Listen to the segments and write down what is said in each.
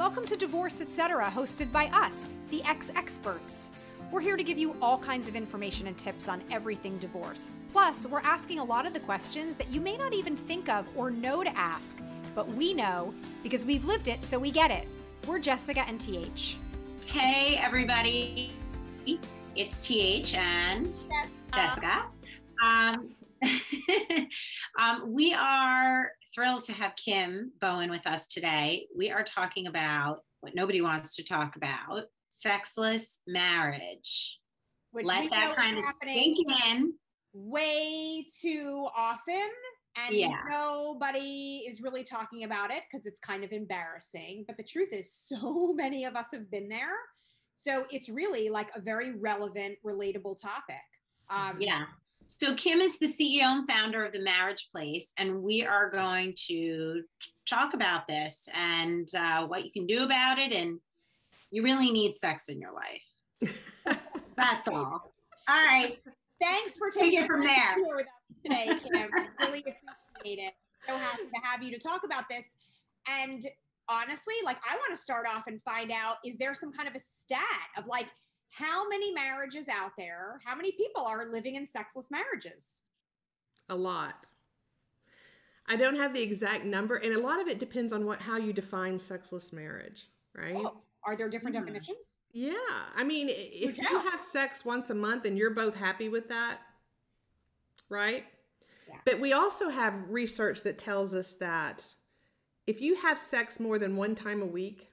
Welcome to Divorce Etc., hosted by us, the ex experts. We're here to give you all kinds of information and tips on everything divorce. Plus, we're asking a lot of the questions that you may not even think of or know to ask, but we know because we've lived it, so we get it. We're Jessica and TH. Hey, everybody. It's TH and Jessica. Um, um, we are thrilled to have Kim Bowen with us today. We are talking about what nobody wants to talk about sexless marriage. Which Let that kind of sink in. way too often and Yeah. nobody is really talking about it because it's kind of embarrassing but the truth is so many of us have been there so it's really like a very relevant relatable topic um Yeah. So, Kim is the CEO and founder of the Marriage Place, and we are going to talk about this and uh, what you can do about it. And you really need sex in your life. That's all. All right. thanks for taking it from there. today Kim. really appreciate it so happy to have you to talk about this and honestly like i want to start off and find out is there some kind of a stat of like how many marriages out there how many people are living in sexless marriages? A lot. I don't have the exact number and a lot of it depends on what how you define sexless marriage right? Oh, are there different Hmm. definitions? Yeah. I mean if you have sex once a month and you're both happy with that right? Yeah. but we also have research that tells us that if you have sex more than one time a week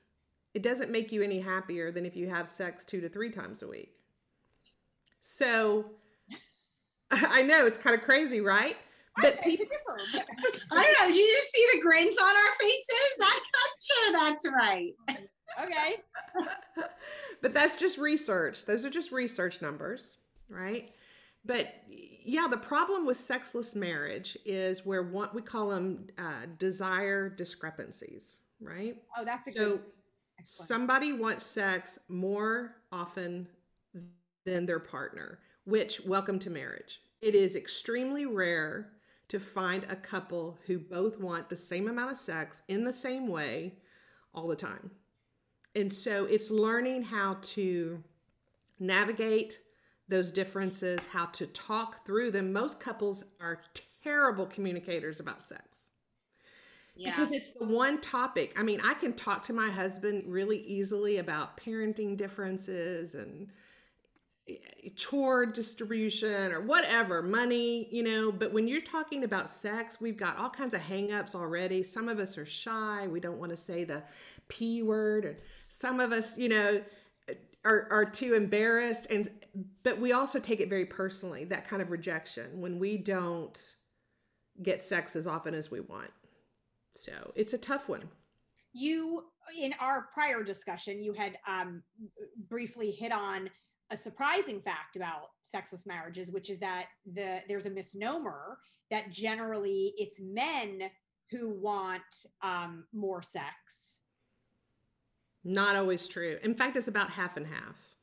it doesn't make you any happier than if you have sex two to three times a week so i know it's kind of crazy right but beg people I to differ. don't know. Did you just see the grins on our faces? I'm not sure that's right. okay but that's just research. Those are just research numbers, right? But yeah, the problem with sexless marriage is where what we call them uh, desire discrepancies, right? oh that's a So good excellent. Somebody wants sex more often than their partner, which welcome to marriage. It is extremely rare to find a couple who both want the same amount of sex in the same way all the time. And so it's learning how to navigate those differences, how to talk through them. Most couples are terrible communicators about sex Yeah. because it's the one topic. I mean, I can talk to my husband really easily about parenting differences and eh, chore distribution or whatever, money, you know, but when you're talking about sex, we've got all kinds of hangups already. Some of us are shy, we don't want to say the P word, and some of us, you know, are, are too embarrassed and but we also take it very personally that kind of rejection when we don't get sex as often as we want so it's a tough one. You in our prior discussion you had um briefly hit on a surprising fact about sexless marriages which is that the there's a misnomer that generally it's men who want um more sex. Not always true. In fact it's about half and half.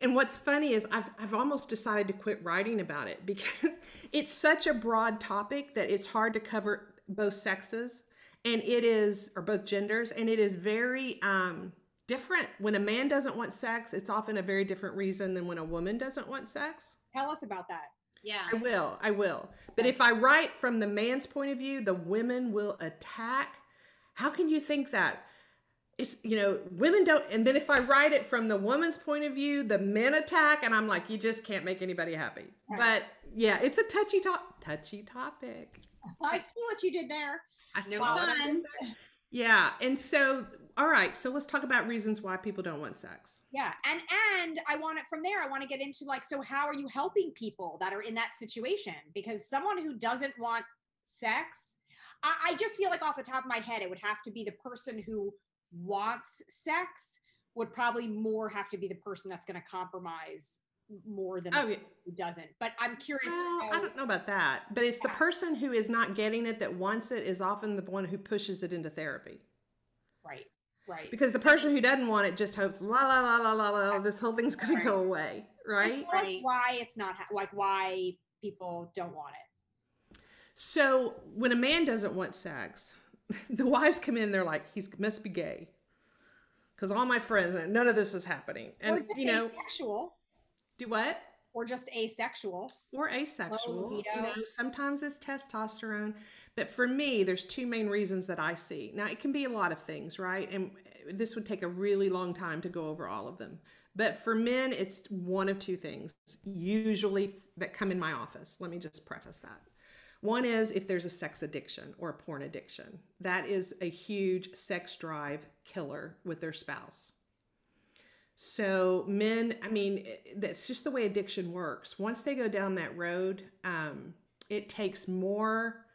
And what's funny is I've, I've almost decided to quit writing about it because it's such a broad topic that it's hard to cover both sexes and it is or both genders and it is very um, different when a man doesn't want sex it's often a very different reason than when a woman doesn't want sex tell us about that yeah. I will. I will. But if I write from the man's point of view, the women will attack. How can you think that? It's, you know, women don't. And then if I write it from the woman's point of view, the men attack. And I'm like, you just can't make anybody happy. Right. But yeah, it's a touchy, top, touchy topic. Oh, i see what you did there I saw fun. did there. Yeah. And so, all right. So let's talk about reasons why people don't want sex. yeah and and i want it from there i want to get into like so how are you helping people that are in that situation because someone who doesn't want sex I, I just feel like off the top of my head it would have to be the person who wants sex would probably more have to be the person that's going to compromise more than the Oh, yeah. who doesn't but i'm curious Well, to I don't know about that, but it's the person who is not getting it that wants it is often the one who pushes it into therapy. right right Because the person who doesn't want it just hopes la la la la la la this whole thing's gonna go away, right? Tell Right. why it's not ha- like why people don't want it So when a man doesn't want sex, the wives come in, they're like, he must be gay. because all my friends, none of this is happening. And you know, asexual. Do what? Or just asexual. Or asexual. You know, sometimes it's testosterone. But for me, there's two main reasons that I see. Now, it can be a lot of things, right? And uh, this would take a really long time to go over all of them. But for men, it's one of two things, usually that come in my office. Let me just preface that. One is if there's a sex addiction or a porn addiction. That is a huge sex drive killer with their spouse. So, men, I mean, that's just the way addiction works. Once they go down that road, um, it takes more,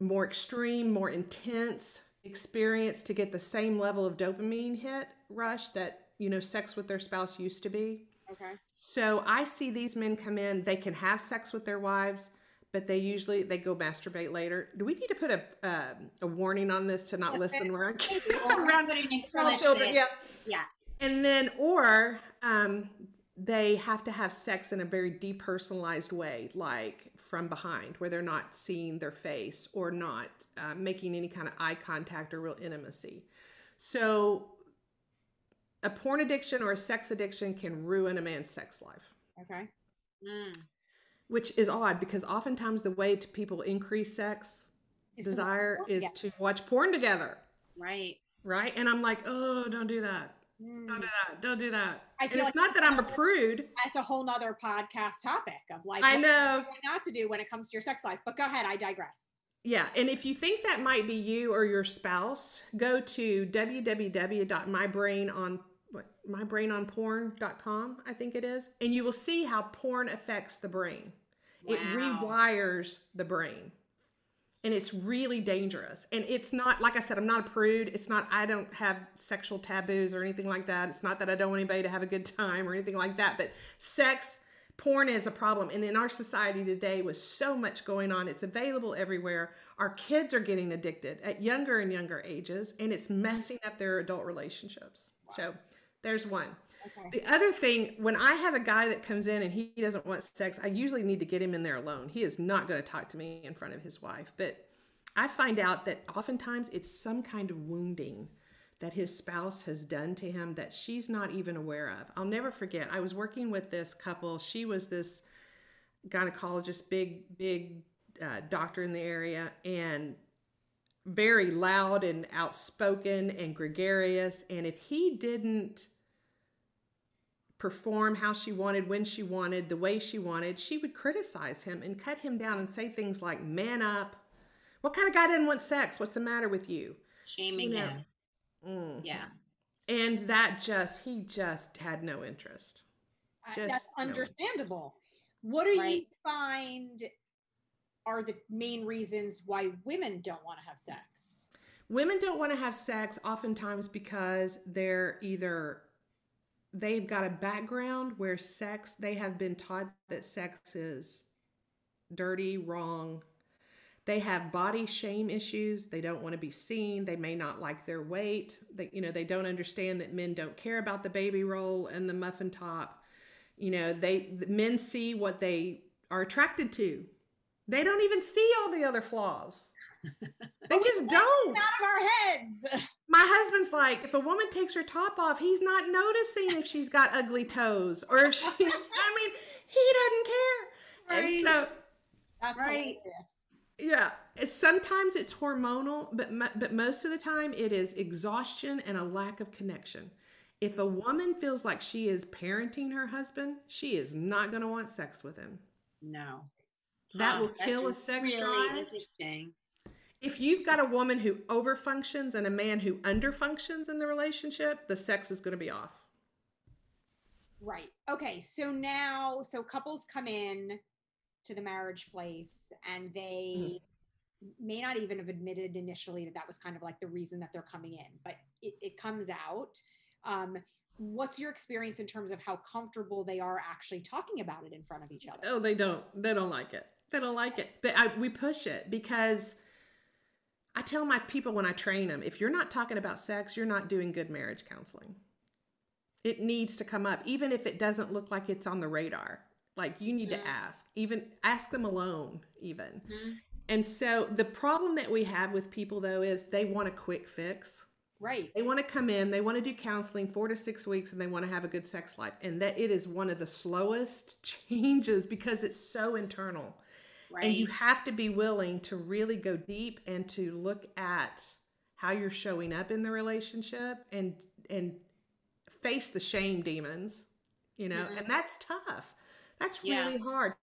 more extreme, more intense experience to get the same level of dopamine hit rush that, you know, sex with their spouse used to be. Okay. So I see these men come in, they can have sex with their wives but they usually they go masturbate later. Do we need to put a uh, a warning on this to not listen around around small children? Yeah, yeah. And then or um, they have to have sex in a very depersonalized way, like from behind, where they're not seeing their face or not uh, making any kind of eye contact or real intimacy. So, a porn addiction or a sex addiction can ruin a man's sex life. Okay. Mm which is odd because oftentimes the way to people increase sex it's desire is to watch porn together. Right. Right. And I'm like, oh, don't do that. Mm. Don't do that. Don't do that. I feel and it's like not that I'm a prude. That's a whole nother podcast topic of like, I know not to do when it comes to your sex life. But go ahead. I digress. Yeah. And if you think that might be you or your spouse, go to what mybrainonporn.com i think it is and you will see how porn affects the brain Wow. It rewires the brain. And it's really dangerous. And it's not, like I said, I'm not a prude. It's not, I don't have sexual taboos or anything like that. It's not that I don't want anybody to have a good time or anything like that. But sex, porn is a problem. And in our society today, with so much going on, it's available everywhere. Our kids are getting addicted at younger and younger ages, and it's messing up their adult relationships. Wow. So there's one. Okay. The other thing, when I have a guy that comes in and he doesn't want sex, I usually need to get him in there alone. He is not going to talk to me in front of his wife. But I find out that oftentimes it's some kind of wounding that his spouse has done to him that she's not even aware of. I'll never forget. I was working with this couple. She was this gynecologist, big, big uh, doctor in the area, and very loud and outspoken and gregarious. And if he didn't perform how she wanted, when she wanted, the way she wanted, she would criticize him and cut him down and say things like, man up. What kind of guy didn't want sex? What's the matter with you? Shaming you know? him. Mm. Yeah. And that just, he just had no interest. Just That's understandable. No. What do right. you find are the main reasons why women don't want to have sex? Women don't want to have sex oftentimes because they're either they've got a background where sex, they have been taught that sex is dirty, wrong. They have body shame issues. They don't want to be seen. They may not like their weight. They, you know, they don't understand that men don't care about the baby roll and the muffin top. You know, they men see what they are attracted to. They don't even see all the other flaws. They just don't. Out of our heads. My husband's like, if a woman takes her top off, he's not noticing if she's got ugly toes or if she's. I mean, he doesn't care. Right. And so, that's right. Hilarious. Yeah, it's, sometimes it's hormonal, but but most of the time it is exhaustion and a lack of connection. If a woman feels like she is parenting her husband, she is not going to want sex with him. No, that huh, will kill a sex really drive. Interesting if you've got a woman who overfunctions and a man who underfunctions in the relationship, the sex is going to be off. Right. Okay. So now, so couples come in to the marriage place and they mm-hmm. may not even have admitted initially that that was kind of like the reason that they're coming in, but it, it comes out. Um, what's your experience in terms of how comfortable they are actually talking about it in front of each other? Oh, they don't. They don't like it. They don't like it. But I, we push it because I tell my people when I train them if you're not talking about sex, you're not doing good marriage counseling. It needs to come up, even if it doesn't look like it's on the radar. Like you need mm-hmm. to ask, even ask them alone, even. Mm-hmm. And so the problem that we have with people though is they want a quick fix. Right. They want to come in, they want to do counseling four to six weeks, and they want to have a good sex life. And that it is one of the slowest changes because it's so internal. Right. And you have to be willing to really go deep and to look at how you're showing up in the relationship and and face the shame demons, you know, Mhm. and that's tough. That's Yeah. really hard.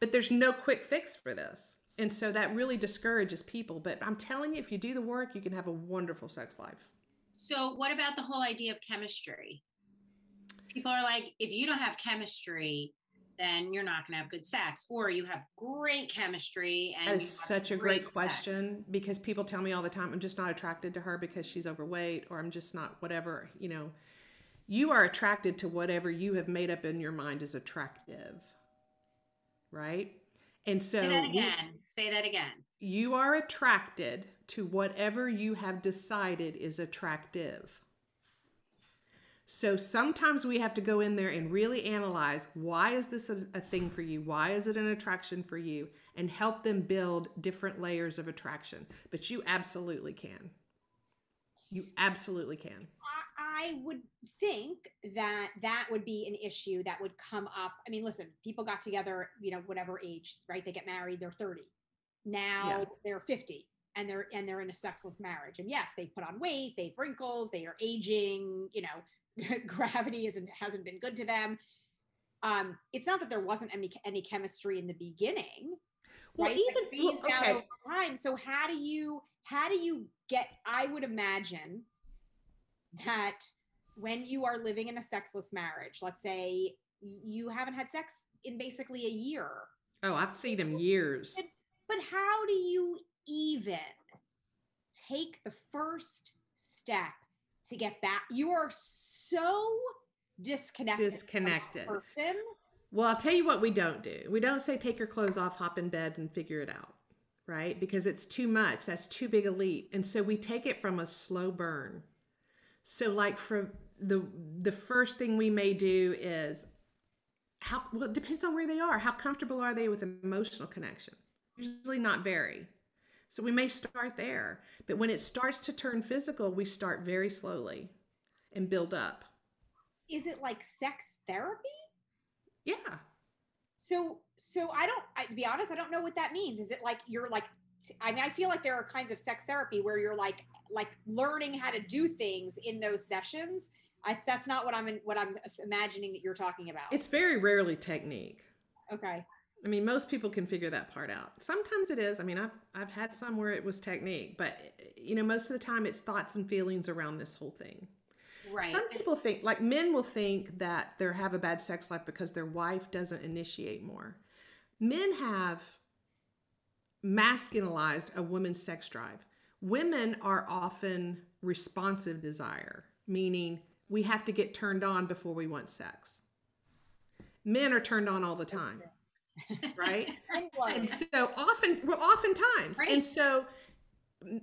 But there's no quick fix for this. And so that really discourages people. But I'm telling you, if you do the work, you can have a wonderful sex life. So, what about the whole idea of chemistry? People are like, if you don't have chemistry, then you're not going to have good sex, or you have great chemistry. And That is such a great sex. question because people tell me all the time, I'm just not attracted to her because she's overweight or I'm just not whatever, you know. You are attracted to whatever you have made up in your mind is attractive. Right? And so Say that we- again. Say that again. you are attracted to whatever you have decided is attractive. So sometimes we have to go in there and really analyze why is this a, a thing for you? Why is it an attraction for you? And help them build different layers of attraction. But you absolutely can. You absolutely can. I, would think that that would be an issue that would come up. I mean, listen, people got together, you know, whatever age, right? They get married, they're 30. Now Yeah. they're 50 and they're and they're in a sexless marriage. And yes, they put on weight, they have wrinkles, they are aging, you know, gravity isn't hasn't been good to them. Um, it's not that there wasn't any any chemistry in the beginning, Well, right? even well, okay. over time. So how do you how do you get? I would imagine that when you are living in a sexless marriage, let's say you haven't had sex in basically a year, Oh, I've seen them years. but how do you even take the first step to get back? You are so disconnected. Disconnected. person. Well, I'll tell you what we don't do. We don't say take your clothes off, hop in bed, and figure it out, right? Because it's too much. That's too big a leap. And so we take it from a slow burn. So, like for the the first thing we may do is how well it depends on where they are. How comfortable are they with emotional connection? Usually not very. So we may start there. But when it starts to turn physical, we start very slowly and build up. Is it like sex therapy? Yeah. So, so I don't. I, to be honest, I don't know what that means. Is it like you're like? I mean, I feel like there are kinds of sex therapy where you're like, like learning how to do things in those sessions. I, that's not what I'm in, what I'm imagining that you're talking about. It's very rarely technique. okay. I mean, most people can figure that part out. Sometimes it is. I mean, I've I've had some where it was technique, but you know, most of the time it's thoughts and feelings around this whole thing. Right. Some people think, like men will think that they have a bad sex life because their wife doesn't initiate more. Men have masculinized a woman's sex drive. Women are often responsive desire, meaning we have to get turned on before we want sex. Men are turned on all the time, right? and so often well oftentimes Right. and so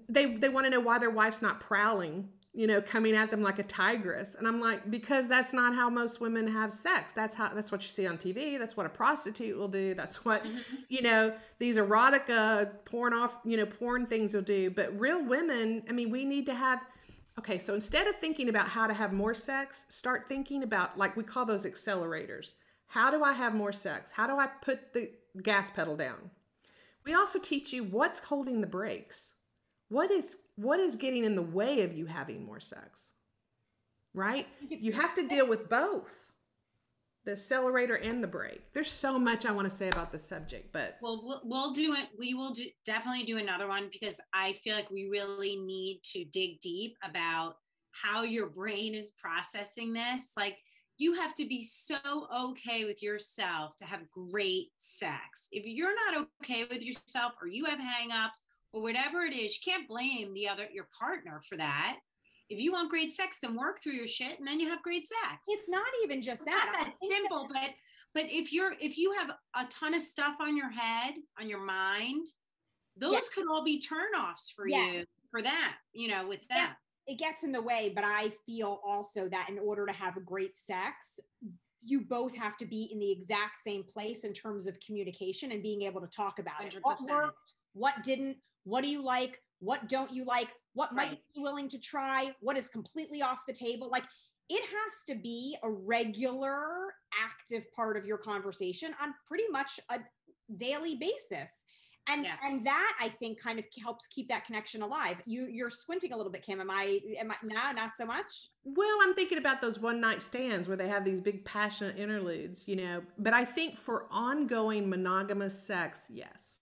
they they want to know why their wife's not prowling you know coming at them like a tigress. And i'm like because that's not how most women have sex. That's how that's what you see on tv that's what a prostitute will do. That's what you know these erotica porn off you know porn things will do. But real women i mean we need to have okay so instead of thinking about how to have more sex start thinking about like we call those accelerators. How do i have more sex? How do i put the gas pedal down? We also teach you what's holding the brakes. What is what is getting in the way of you having more sex right you have to deal with both the accelerator and the brake there's so much i want to say about this subject but Well, we'll, we'll do it. We will do, definitely do another one because I feel like we really need to dig deep about how your brain is processing this. Like, you have to be so okay with yourself to have great sex. If you're not okay with yourself or you have hangups or whatever it is, you can't blame the other, your partner for that. If you want great sex, then work through your shit and then you have great sex. It's not even just It's that. not that think that- simple, but but if you're if you have a ton of stuff on your head, on your mind, those Yes. could all be turnoffs for Yes. you for that, you know, with Yeah. that. it gets in the way, but I feel also that in order to have a great sex, you both have to be in the exact same place in terms of communication and being able to talk about it. What worked? What didn't? What do you like? what don't you like what Right. might you be willing to try what is completely off the table like it has to be a regular active part of your conversation on pretty much a daily basis and Yeah. and that i think kind of helps keep that connection alive you you're squinting a little bit kim am i am i no not so much Well, I'm thinking about those one night stands where they have these big passionate interludes, you know. But I think for ongoing monogamous sex, yes.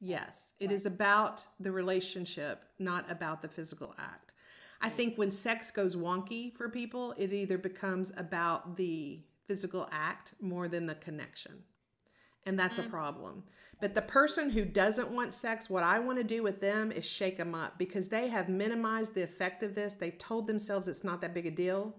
Yes, it is about the relationship, not about the physical act. I think when sex goes wonky for people, it either becomes about the physical act more than the connection. And that's a mm. problem. But the person who doesn't want sex, what I want to do with them is shake them up because they have minimized the effect of this. They've told themselves it's not that big a deal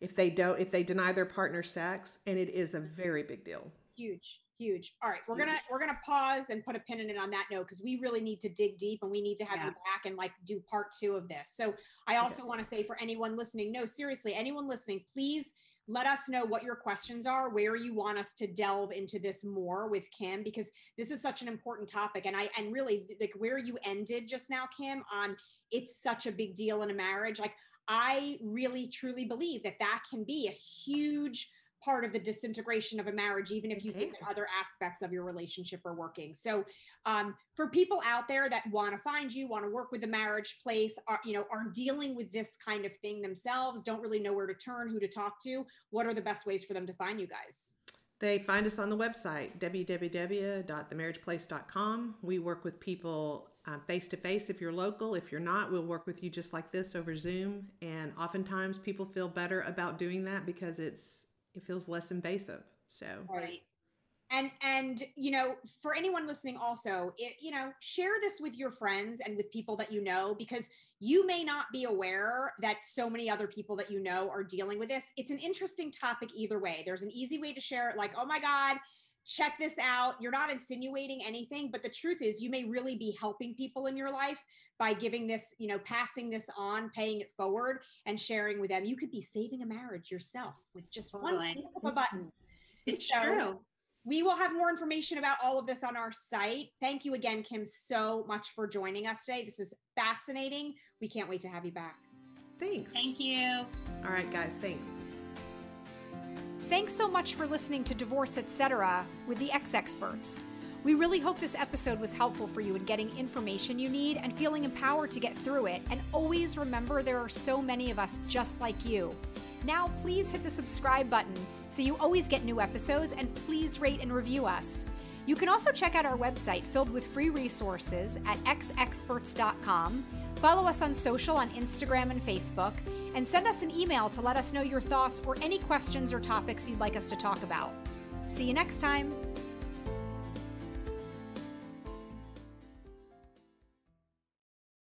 if they don't if they deny their partner sex and it is a mm-hmm. very big deal. huge huge. All right we're gonna we're gonna pause and put a pin in it on that note because we really need to dig deep and we need to have Yeah. you back and like do part two of this. So i also want to say for anyone listening no seriously anyone listening please let us know what your questions are where you want us to delve into this more with kim because this is such an important topic. And i and really like where you ended just now kim on it's such a big deal in a marriage. Like i really truly believe that that can be a huge part of the disintegration of a marriage even if you think that other aspects of your relationship are working so um, for people out there that want to find you want to work with the marriage place are you know are dealing with this kind of thing themselves don't really know where to turn who to talk to what are the best ways for them to find you guys They find us on the website, www.themarriageplace.com. We work with people face to face if you're local. If you're not, we'll work with you just like this over Zoom. And oftentimes people feel better about doing that because it's it feels less invasive. So Right. and and you know for anyone listening also it, you know share this with your friends and with people that you know because you may not be aware that so many other people that you know are dealing with this it's an interesting topic either way there's an easy way to share it like oh my god check this out you're not insinuating anything but the truth is you may really be helping people in your life by giving this you know passing this on paying it forward and sharing with them you could be saving a marriage yourself with just one Totally. click of a button mm-hmm. It's So- true. we will have more information about all of this on our site. Thank you again, Kim, so much for joining us today. This is fascinating. We can't wait to have you back. thanks. Thank you. All right, guys, thanks. Thanks so much for listening to Divorce Etc. with the Ex Experts. We really hope this episode was helpful for you in getting information you need and feeling empowered to get through it. And always remember there are so many of us just like you. Now, please hit the subscribe button so you always get new episodes and please rate and review us. You can also check out our website filled with free resources at xexperts.com. Follow us on social on Instagram and Facebook, and send us an email to let us know your thoughts or any questions or topics you'd like us to talk about. See you next time.